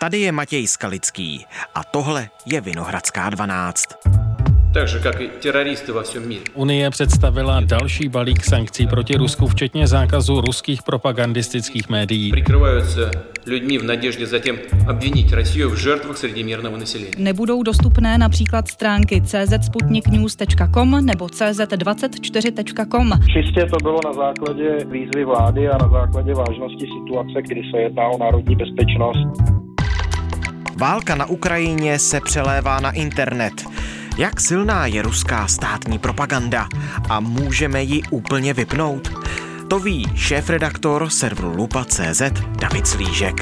Tady je Matěj Skalický a tohle je Vinohradská 12. Takže, jak i teroristy ve všem. Unie představila další balík sankcí proti Rusku, včetně zákazu ruských propagandistických médií. Přikrývají se lidmi v naděždě zatím obvinit Rusiju v žrtvách srdí mírného násilí. Nebudou dostupné například stránky czsputniknews.com nebo cz24.com. Čistě to bylo na základě výzvy vlády a na základě vážnosti situace, kdy se jedná o národní bezpečnost. Válka na Ukrajině se přelévá na internet. Jak silná je ruská státní propaganda a můžeme ji úplně vypnout? To ví šéf-redaktor serveru Lupa.cz David Slížek.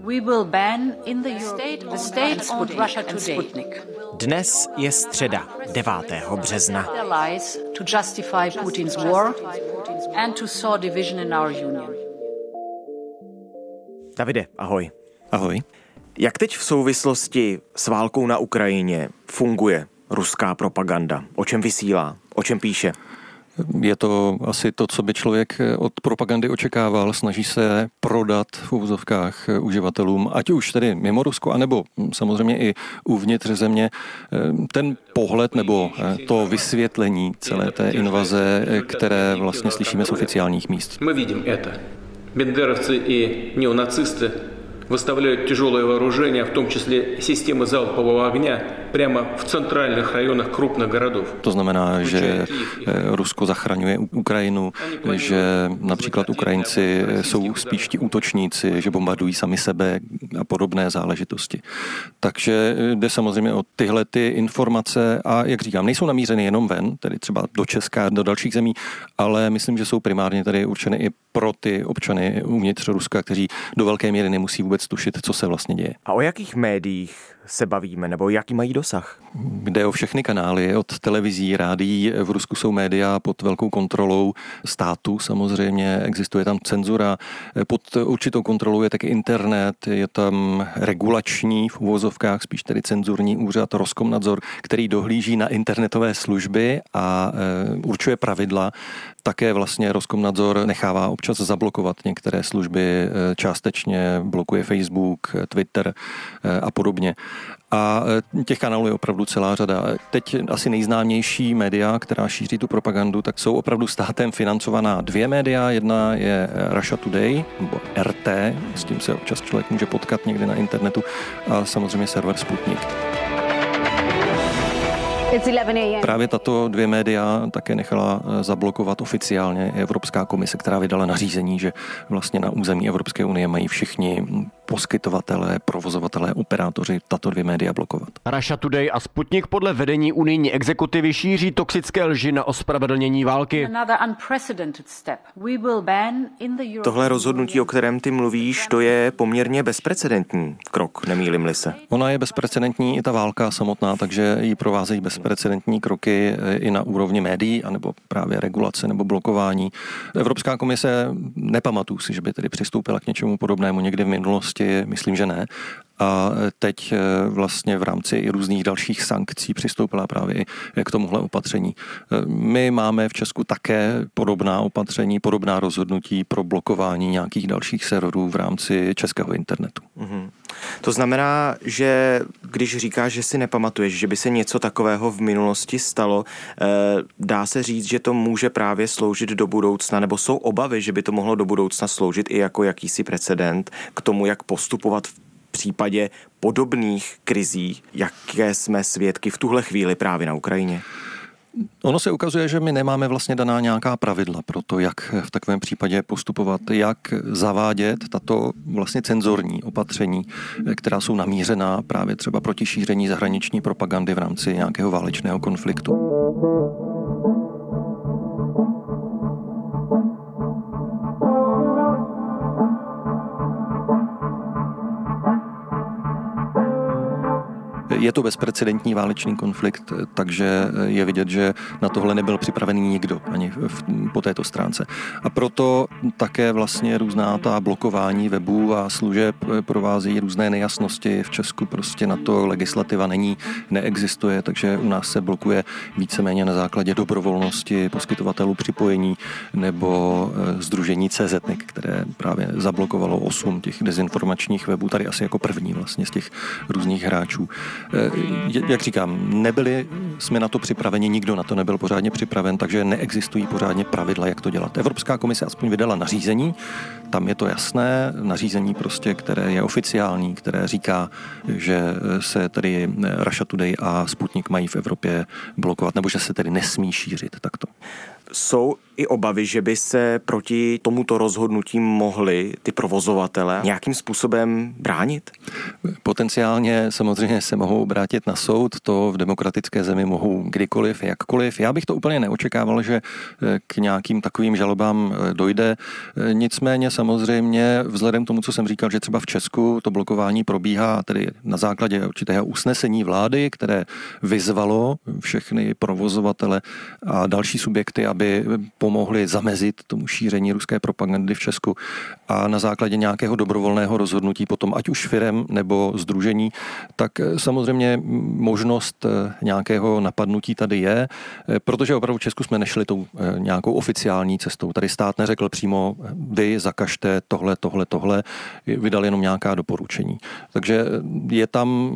We will ban in the state, the state owned Russia today. Dnes je středa 9. března. And to sow division in our union. Davide, ahoj. Ahoj. Jak teď v souvislosti s válkou na Ukrajině funguje ruská propaganda? O čem vysílá? O čem píše? Je to asi to, co by člověk od propagandy očekával. Snaží se prodat v úvozovkách uživatelům, ať už tedy mimo Rusko, anebo samozřejmě i uvnitř země, ten pohled nebo to vysvětlení celé té invaze, které vlastně slyšíme z oficiálních míst. My vidíme to. Бендеровцы и неонацисты выставляют тяжелое вооружение, в том числе системы залпового огня, прямо в центральных районах крупных городов. To znamená, že Rusko zachraňuje Ukrajinu, že například Ukrajinci jsou spíš ti útočníci, že bombardují sami sebe a podobné záležitosti. Takže jde samozřejmě o tyhle ty informace a jak říkám, nejsou namířeny jenom ven, tedy třeba do Česka, do dalších zemí, ale myslím, že jsou primárně tady určeny i pro ty občany uvnitř Ruska, kteří do velké míry nemusí vůbec tušit, co se vlastně děje. A o jakých médiích se bavíme, nebo jaký mají dosah? Jde o všechny kanály, od televizí, rádií. V Rusku jsou média pod velkou kontrolou státu samozřejmě, existuje tam cenzura. Pod určitou kontrolou je taky internet, je tam regulační v uvozovkách, spíš tedy cenzurní úřad Roskomnadzor, který dohlíží na internetové služby a e, určuje pravidla. Také vlastně Roskomnadzor nechává občas zablokovat některé služby, e, částečně blokuje Facebook, Twitter e, a podobně. A těch kanálů je opravdu celá řada. Teď asi nejznámější média, která šíří tu propagandu, tak jsou opravdu státem financovaná dvě média. Jedna je Russia Today, nebo RT, s tím se občas člověk může potkat někde na internetu, a samozřejmě server Sputnik. Právě tato dvě média také nechala zablokovat oficiálně Evropská komise, která vydala nařízení, že vlastně na území Evropské unie mají všichni poskytovatelé, provozovatelé, operátoři tato dvě média blokovat. Russia Today a Sputnik podle vedení unijní exekutivy šíří toxické lži na ospravedlnění války. Tohle rozhodnutí, o kterém ty mluvíš, to je poměrně bezprecedentní krok, nemýlim-li se. Ona je bezprecedentní i ta válka samotná, takže ji provázejí bezprecedentní kroky i na úrovni médií, anebo právě regulace nebo blokování. Evropská komise nepamatuju si, že by tedy přistoupila k něčemu podobnému někdy v minulosti myslím, že ne. A teď eh, vlastně v rámci i různých dalších sankcí přistoupila právě i k tomuhle opatření. Eh, my máme v Česku také podobná opatření, podobná rozhodnutí pro blokování nějakých dalších serverů v rámci českého internetu. Mm-hmm. To znamená, že když říkáš, že si nepamatuješ, že by se něco takového v minulosti stalo, eh, dá se říct, že to může právě sloužit do budoucna, nebo jsou obavy, že by to mohlo do budoucna sloužit i jako jakýsi precedent k tomu, jak postupovat v případě podobných krizí, jaké jsme svědky v tuhle chvíli právě na Ukrajině? Ono se ukazuje, že my nemáme vlastně daná nějaká pravidla pro to, jak v takovém případě postupovat, jak zavádět tato vlastně cenzorní opatření, která jsou namířená právě třeba proti šíření zahraniční propagandy v rámci nějakého válečného konfliktu. Je to bezprecedentní válečný konflikt, takže je vidět, že na tohle nebyl připravený nikdo ani v, po této stránce. A proto také vlastně různá ta blokování webů a služeb provází různé nejasnosti. V Česku prostě na to legislativa není, neexistuje, takže u nás se blokuje víceméně na základě dobrovolnosti poskytovatelů připojení nebo Združení CZ, které právě zablokovalo osm těch dezinformačních webů, tady asi jako první vlastně z těch různých hráčů. Jak říkám, nebyli jsme na to připraveni, nikdo na to nebyl pořádně připraven, takže neexistují pořádně pravidla, jak to dělat. Evropská komise aspoň vydala nařízení, tam je to jasné, nařízení prostě, které je oficiální, které říká, že se tedy Russia Today a Sputnik mají v Evropě blokovat, nebo že se tedy nesmí šířit takto. Jsou i obavy, že by se proti tomuto rozhodnutí mohli ty provozovatele nějakým způsobem bránit? Potenciálně samozřejmě se mohou obrátit na soud, to v demokratické zemi mohou kdykoliv, jakkoliv. Já bych to úplně neočekával, že eh, k nějakým takovým žalobám eh, dojde. Eh, nicméně samozřejmě vzhledem k tomu, co jsem říkal, že třeba v Česku to blokování probíhá tedy na základě určitého usnesení vlády, které vyzvalo všechny provozovatele a další subjekty, aby pomohli zamezit tomu šíření ruské propagandy v Česku a na základě nějakého dobrovolného rozhodnutí potom, ať už firem nebo združení, tak eh, samozřejmě možnost eh, nějakého napadnutí tady je, eh, protože opravdu v Česku jsme nešli tou nějakou oficiální cestou. Tady stát neřekl přímo, vy zakažte tohle, tohle, tohle, vydal jenom nějaká doporučení. Takže je tam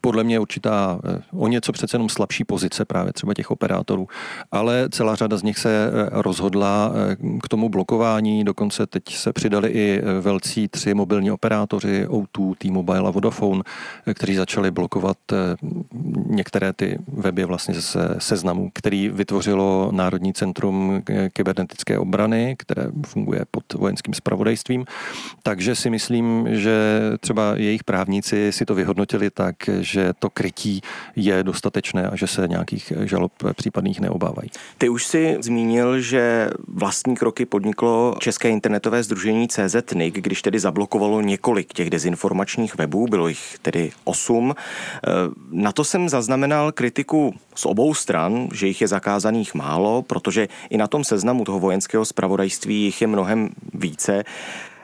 podle mě určitá o něco přece jenom slabší pozice právě třeba těch operátorů, ale celá řada z nich se rozhodla eh, k tomu blokování. Dokonce teď se přidali i eh, velcí tři mobilní operátoři O2, T-Mobile a Vodafone, eh, kteří začali blokovat některé ty weby vlastně ze seznamu, který vytvořilo Národní centrum kybernetické obrany, které funguje pod vojenským spravodajstvím. Takže si myslím, že třeba jejich právníci si to vyhodnotili tak, že to krytí je dostatečné a že se nějakých žalob případných neobávají. Ty už si zmínil, že vlastní kroky podniklo České internetové združení CZNIC, když tedy zablokovalo několik těch dezinformačních webů, bylo jich tedy osm. E, na to jsem zaznamenal kritiku z obou stran, že jich je zakázaných málo, protože i na tom seznamu toho vojenského spravodajství jich je mnohem více.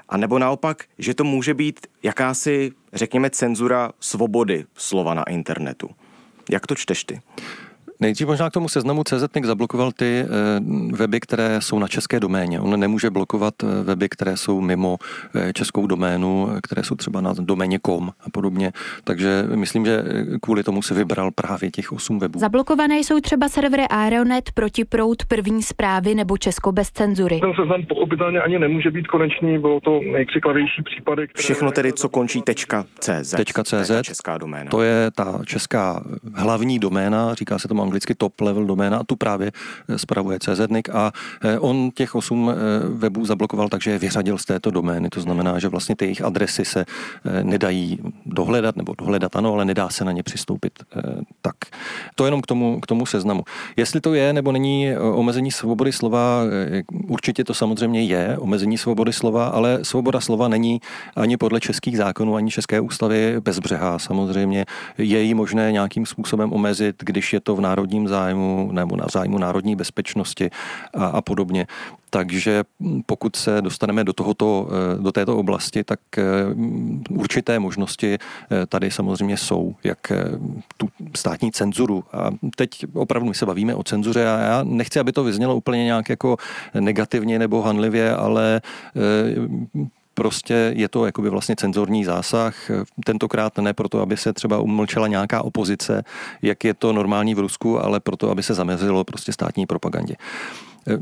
A nebo naopak, že to může být jakási, řekněme, cenzura svobody slova na internetu. Jak to čteš ty? Nejdřív možná k tomu seznamu CZNIC zablokoval ty eh, weby, které jsou na české doméně. On nemůže blokovat eh, weby, které jsou mimo eh, českou doménu, které jsou třeba na doméně com a podobně. Takže myslím, že kvůli tomu si vybral právě těch osm webů. Zablokované jsou třeba servery Aeronet, Protiprout, První zprávy nebo Česko bez cenzury. Ten seznam pochopitelně ani nemůže být konečný, bylo to nejkřiklavější případy. Které Všechno tedy, co končí .cz. .cz, česká doména. To je ta česká hlavní doména, říká se tomu anglicky top level doména a tu právě eh, spravuje CZNIC a eh, on těch osm eh, webů zablokoval, takže je vyřadil z této domény. To znamená, že vlastně ty jejich adresy se nedají dohledat, nebo dohledat ano, ale nedá se na ně přistoupit tak. To jenom k tomu, k tomu seznamu. Jestli to je nebo není omezení svobody slova, určitě to samozřejmě je omezení svobody slova, ale svoboda slova není ani podle českých zákonů, ani české ústavy bezbřehá. Samozřejmě je ji možné nějakým způsobem omezit, když je to v národní národním zájmu nebo na zájmu národní bezpečnosti a, a podobně. Takže pokud se dostaneme do, tohoto, eh, do této oblasti, tak eh, určité možnosti eh, tady samozřejmě jsou, jak tu státní cenzuru. A teď opravdu my se bavíme o cenzuře a já nechci, aby to vyznělo úplně nějak jako negativně nebo hanlivě, ale prostě je to jakoby vlastně cenzorní zásah, tentokrát ne proto, aby se třeba umlčela nějaká opozice, jak je to normální v Rusku, ale proto, aby se zamezilo prostě státní propagandě.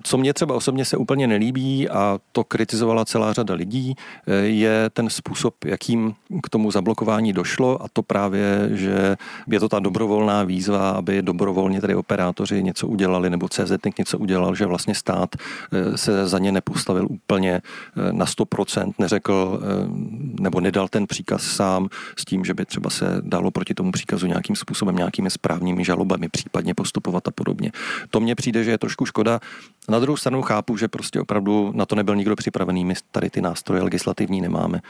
Co mě třeba osobně se úplně nelíbí a to kritizovala celá řada lidí, je ten způsob, jakým k tomu zablokování došlo a to právě, že je to ta dobrovolná výzva, aby dobrovolně tedy operátoři něco udělali nebo CZNIC něco udělal, že vlastně stát eh, se za ně nepostavil úplně eh, na 100%, neřekl eh, nebo nedal ten příkaz sám s tím, že by třeba se dalo proti tomu příkazu nějakým způsobem, nějakými správními žalobami případně postupovat a podobně. To mně přijde, že je trošku škoda, Na druhou stranu chápu, že prostě opravdu na to nebyl nikdo připravený. My tady ty nástroje legislativní nemáme.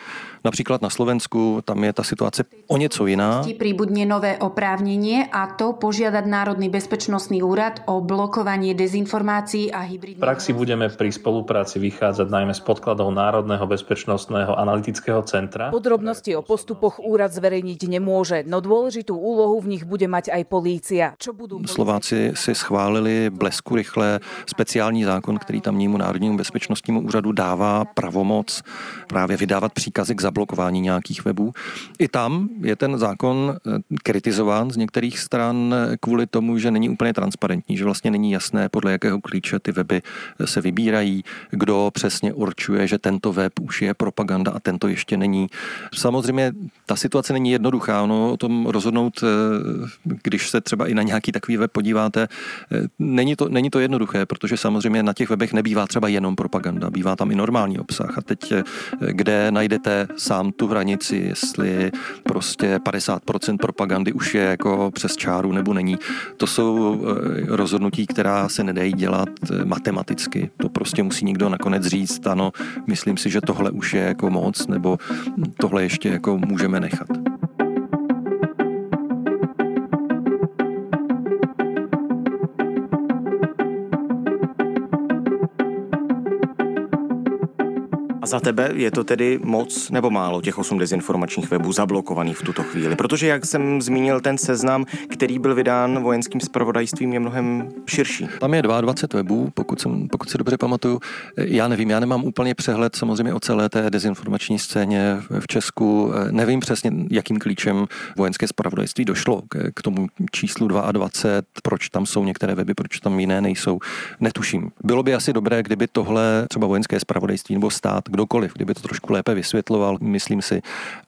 Například na Slovensku tam je ta situace o něco jiná. Príbudne nové oprávnění a to požiadať Národný bezpečnostný úrad o blokovanie dezinformácií a hybridných... V praxi budeme pri spolupráci vychádzať najmä z podkladov Národného bezpečnostného analytického centra. Podrobnosti o postupoch úrad zverejniť nemôže, no dôležitú úlohu v nich bude mať aj polícia. Čo budú Slováci si schválili blesku rychle speciální zákon, který tamnímu Národnímu bezpečnostnímu úřadu dává pravomoc právě vydávat příkazy k zablokování nějakých webů. I tam je ten zákon eh, kritizován z některých stran kvůli tomu, že není úplně transparentní, že vlastně není jasné, podle jakého klíče ty weby se vybírají, kdo přesně určuje, že tento web už je propaganda a tento ještě není. Samozřejmě ta situace není jednoduchá, ono o tom rozhodnout, eh, když se třeba i na nějaký takový web podíváte, eh, není to, není to jednoduché, protože samozřejmě na těch webech nebývá třeba jenom propaganda, bývá tam i normální obsah. A teď, eh, kde najdete sám tu hranici, jestli prostě 50% propagandy už je jako přes čáru nebo není, to jsou rozhodnutí, která se nedají dělat matematicky. To prostě musí někdo nakonec říct, ano, myslím si, že tohle už je jako moc, nebo tohle ještě jako můžeme nechat. A za tebe je to tedy moc nebo málo těch osm dezinformačních webů zablokovaných v tuto chvíli? Protože, jak jsem zmínil, ten seznam, který byl vydán vojenským spravodajstvím, je mnohem širší. Tam je 22 webů, pokud, jsem, pokud si dobře pamatuju. Já nevím, já nemám úplně přehled samozřejmě o celé té dezinformační scéně v Česku. Nevím přesně, jakým klíčem vojenské spravodajství došlo k, k tomu číslu 22, proč tam jsou některé weby, proč tam jiné nejsou. Netuším. Bylo by asi dobré, kdyby tohle třeba vojenské spravodajství nebo stát kdokoliv, kdyby to trošku lépe vysvětloval, myslím si,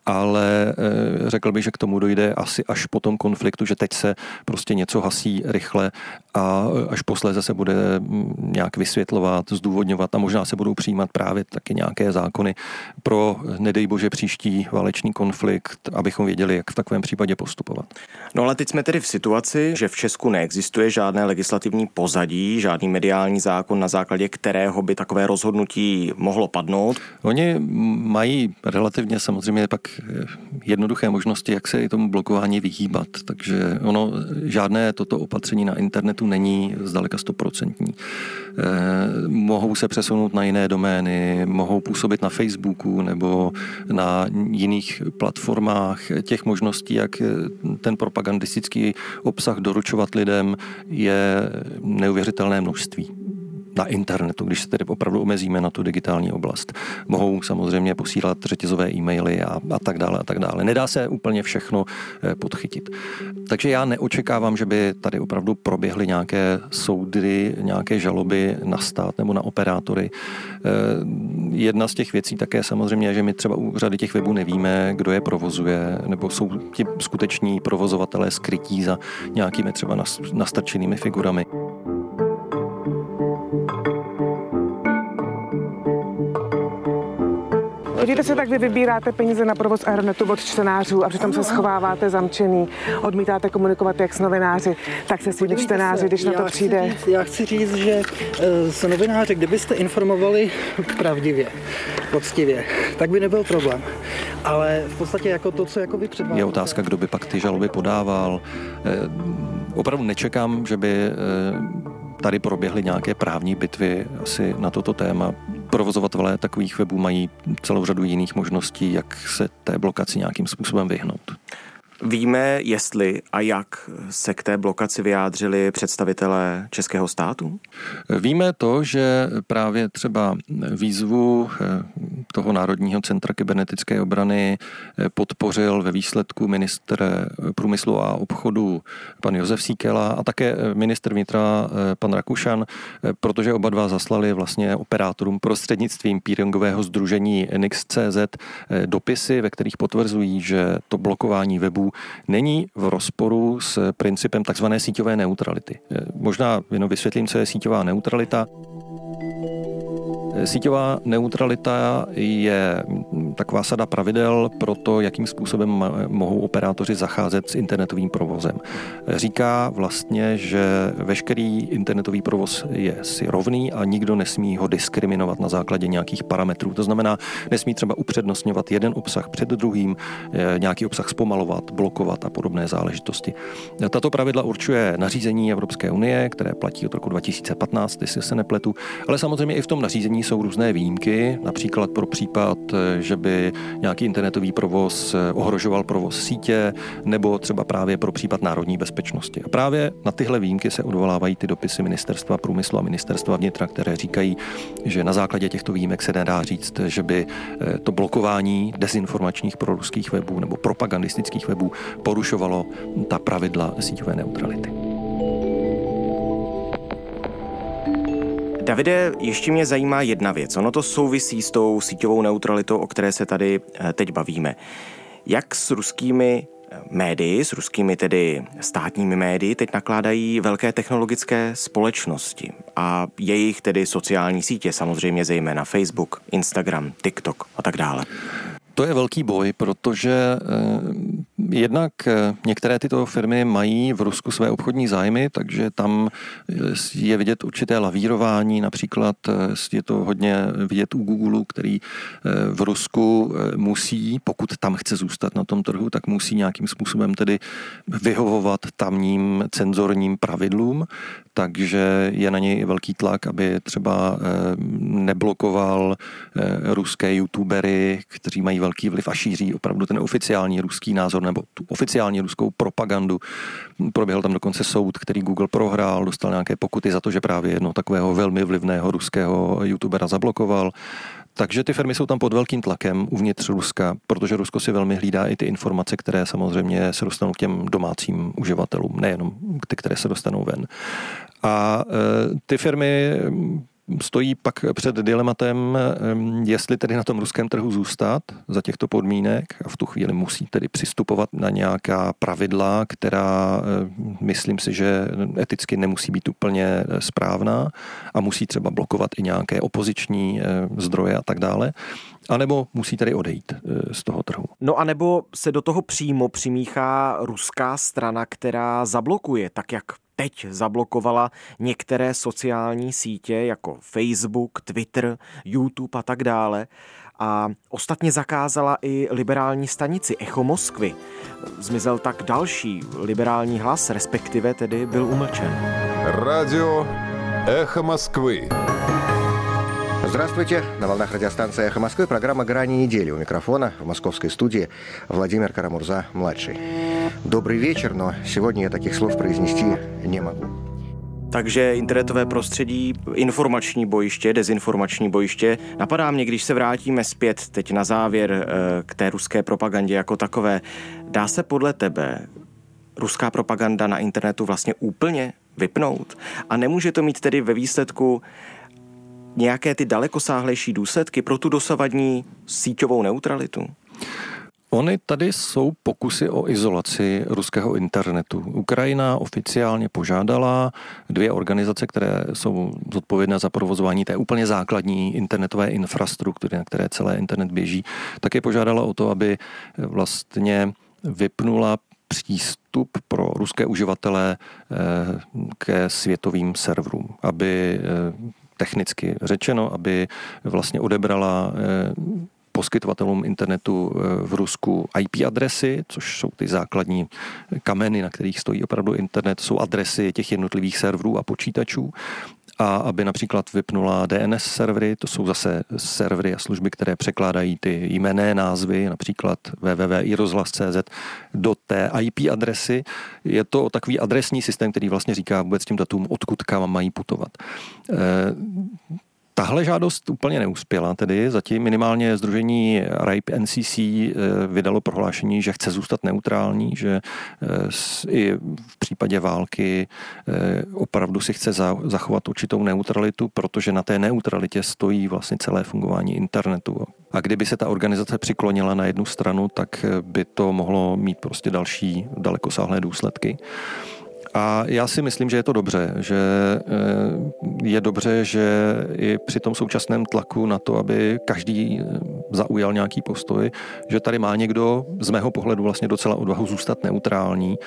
ale eh, řekl bych, že k tomu dojde asi až po tom konfliktu, že teď se prostě něco hasí rychle a až posléze se bude mm, nějak vysvětlovat, zdůvodňovat a možná se budou přijímat právě taky nějaké zákony pro, nedej bože, příští válečný konflikt, abychom věděli, jak v takovém případě postupovat. No ale teď jsme tedy v situaci, že v Česku neexistuje žádné legislativní pozadí, žádný mediální zákon, na základě kterého by takové rozhodnutí mohlo padnout. Oni mají relativně samozřejmě pak jednoduché možnosti, jak se tomu blokování vyhýbat. Takže ono žádné toto opatření na internetu není zdaleka stoprocentní. Eh, mohou se přesunout na jiné domény, mohou působit na Facebooku nebo na jiných platformách. Těch možností, jak ten propagandistický obsah doručovat lidem, je neuvěřitelné množství na internetu, když se tedy opravdu omezíme na tu digitální oblast. Mohou samozřejmě posílat řetězové e-maily a, a tak dále a tak dále. Nedá se úplně všechno eh, podchytit. Takže já neočekávám, že by tady opravdu proběhly nějaké soudy, nějaké žaloby na stát nebo na operátory. Eh, jedna z těch věcí také samozřejmě, že my třeba u řady těch webů nevíme, kdo je provozuje, nebo jsou ti skuteční provozovatelé skrytí za nějakými třeba nastrčenými figurami. Podívejte se, tak vy vybíráte peníze na provoz Aeronetu od čtenářů a přitom se schováváte zamčený, odmítáte komunikovat jak s novináři, tak se svými čtenáři, když na to přijde. Říct, já chci říct, že eh, s novináři, kdybyste informovali pravdivě, poctivě, tak by nebyl problém. Ale v podstatě jako to, co jako vy předvádíte. Je otázka, kdo by pak ty žaloby podával. Eh, opravdu nečekám, že by eh, tady proběhly nějaké právní bitvy asi na toto téma. Provozovatelé takových webů mají celou řadu jiných možností, jak se té blokaci nějakým způsobem vyhnout. Víme, jestli a jak se k té blokaci vyjádřili představitelé českého státu? Víme to, že právě třeba výzvu eh, toho Národního centra kybernetické obrany eh, podpořil ve výsledku ministr eh, průmyslu a obchodu pan Josef Síkela a také ministr vnitra pan Rakušan, protože oba dva zaslali vlastně operátorům prostřednictvím peeringového združení NX.cz dopisy, ve kterých potvrzují, že to blokování webů není v rozporu s principem takzvané síťové neutrality. Možná jenom vysvětlím, co je síťová neutralita. Síťová neutralita je taková sada pravidel pro to, jakým způsobem mohou operátoři zacházet s internetovým provozem. Říká vlastně, že veškerý internetový provoz je si rovný a nikdo nesmí ho diskriminovat na základě nějakých parametrů. To znamená, nesmí třeba upřednostňovat jeden obsah před druhým, eh, nějaký obsah zpomalovat, blokovat a podobné záležitosti. Tato pravidla určuje nařízení Evropské unie, které platí od roku 2015, jestli se nepletu, ale samozřejmě i v tom nařízení jsou různé výjimky, například pro případ, že by nějaký internetový provoz ohrožoval provoz sítě, nebo třeba právě pro případ národní bezpečnosti. A právě na tyhle výjimky se odvolávají ty dopisy Ministerstva průmyslu a Ministerstva vnitra, které říkají, že na základě těchto výjimek se nedá říct, že by eh, to blokování dezinformačních proruských webů nebo propagandistických webů porušovalo ta pravidla síťové neutrality. Davide, ještě mě zajímá jedna věc. Ono to souvisí s tou síťovou neutralitou, o které se tady eh, teď bavíme. Jak s ruskými eh, médii, s ruskými tedy státními médii, teď nakládají velké technologické společnosti a jejich tedy sociální sítě, samozřejmě zejména Facebook, Instagram, TikTok a tak dále. To je velký boj, protože eh, jednak eh, některé tyto firmy mají v Rusku své obchodní zájmy, takže tam eh, je vidět určité lavírování, například je to hodně vidět u Google, který v Rusku musí, pokud tam chce zůstat na tom trhu, tak musí nějakým způsobem tedy vyhovovat tamním cenzorním pravidlům, takže je na něj velký tlak, aby třeba neblokoval ruské youtubery, kteří mají velký vliv a šíří opravdu ten oficiální ruský názor nebo tu oficiální ruskou propagandu. Proběhl tam dokonce soud, který Google prohrál, dostal nějaké pokuty za to, že právě jedno takového velmi vlivného ruského youtubera zablokoval. Takže ty firmy jsou tam pod velkým tlakem uvnitř Ruska, protože Rusko si velmi hlídá i ty informace, které samozřejmě se dostanou k těm domácím uživatelům, nejenom ty, které se dostanou ven. A e, ty firmy stojí pak před dilematem, jestli tedy na tom ruském trhu zůstat za těchto podmínek a v tu chvíli musí tedy přistupovat na nějaká pravidla, která myslím si, že eticky nemusí být úplně eh, správná a musí třeba blokovat i nějaké opoziční zdroje a tak dále. A nebo musí tedy odejít eh, z toho trhu. No a nebo se do toho přímo přimíchá ruská strana, která zablokuje, tak jak teď zablokovala některé sociální sítě jako Facebook, Twitter, YouTube a tak dále. A ostatně zakázala i liberální stanici Echo Moskvy. Zmizel tak další liberální hlas, respektive tedy byl umlčen. Radio Echo Moskvy. Здравствуйте. На волнах радиостанции «Эхо Москвы» программа «Грани недели». У микрофона в московской студии Владимир Карамурза-младший. Добрый вечер, но сегодня я таких слов произнести не могу. Takže internetové prostředí, informační bojiště, dezinformační bojiště. Napadá mě, když se vrátíme zpět teď na závěr eh, k té ruské propagandě jako takové, dá se podle tebe ruská propaganda na internetu vlastně úplně vypnout? A nemůže to mít tedy ve výsledku nějaké ty dalekosáhlejší důsledky pro tu dosavadní síťovou neutralitu? Ony tady jsou pokusy o izolaci ruského internetu. Ukrajina oficiálně požádala dvě organizace, které jsou zodpovědné za provozování té úplně základní internetové infrastruktury, na které celé internet běží, tak je požádala o to, aby vlastně vypnula přístup pro ruské uživatele eh, ke světovým serverům, aby eh, technicky řečeno, aby vlastně odebrala eh, poskytovatelům internetu eh, v Rusku IP adresy, což jsou ty základní kameny, na kterých stojí opravdu internet, jsou adresy těch jednotlivých serverů a počítačů a aby například vypnula DNS servery, to jsou zase servery a služby, které překládají ty jmené názvy, například www.irozhlas.cz do té IP adresy. Je to takový adresní systém, který vlastně říká vůbec tím datům, odkud kam mají putovat. Tahle žádost úplně neuspěla, tedy zatím minimálně Združení RIPE NCC eh, vydalo prohlášení, že chce zůstat neutrální, že eh, i v případě války eh, opravdu si chce zachovat určitou neutralitu, protože na té neutralitě stojí vlastně celé fungování internetu. A kdyby se ta organizace přiklonila na jednu stranu, tak by to mohlo mít prostě další dalekosáhlé důsledky. A já si myslím, že je to dobře, že je dobře, že i při tom současném tlaku na to, aby každý zaujal nějaký postoj, že tady má někdo z mého pohledu vlastně docela odvahu zůstat neutrální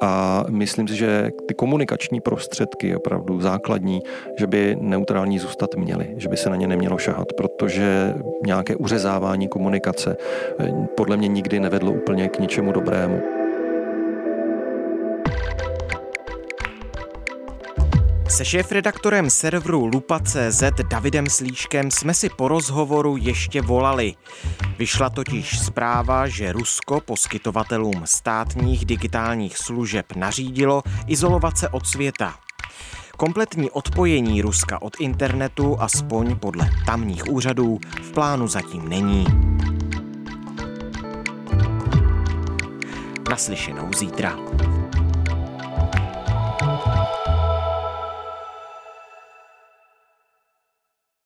a myslím si, že ty komunikační prostředky opravdu základní, že by neutrální zůstat měly, že by se na ně nemělo šahat, protože nějaké uřezávání komunikace eh, podle mě nikdy nevedlo úplně k ničemu dobrému. Se šéf-redaktorem serveru Lupa.cz Davidem Slíškem jsme si po rozhovoru ještě volali. Vyšla totiž zpráva, že Rusko poskytovatelům státních digitálních služeb nařídilo izolovat se od světa. Kompletní odpojení Ruska od internetu, aspoň podle tamních úřadů, v plánu zatím není. Naslyšenou zítra.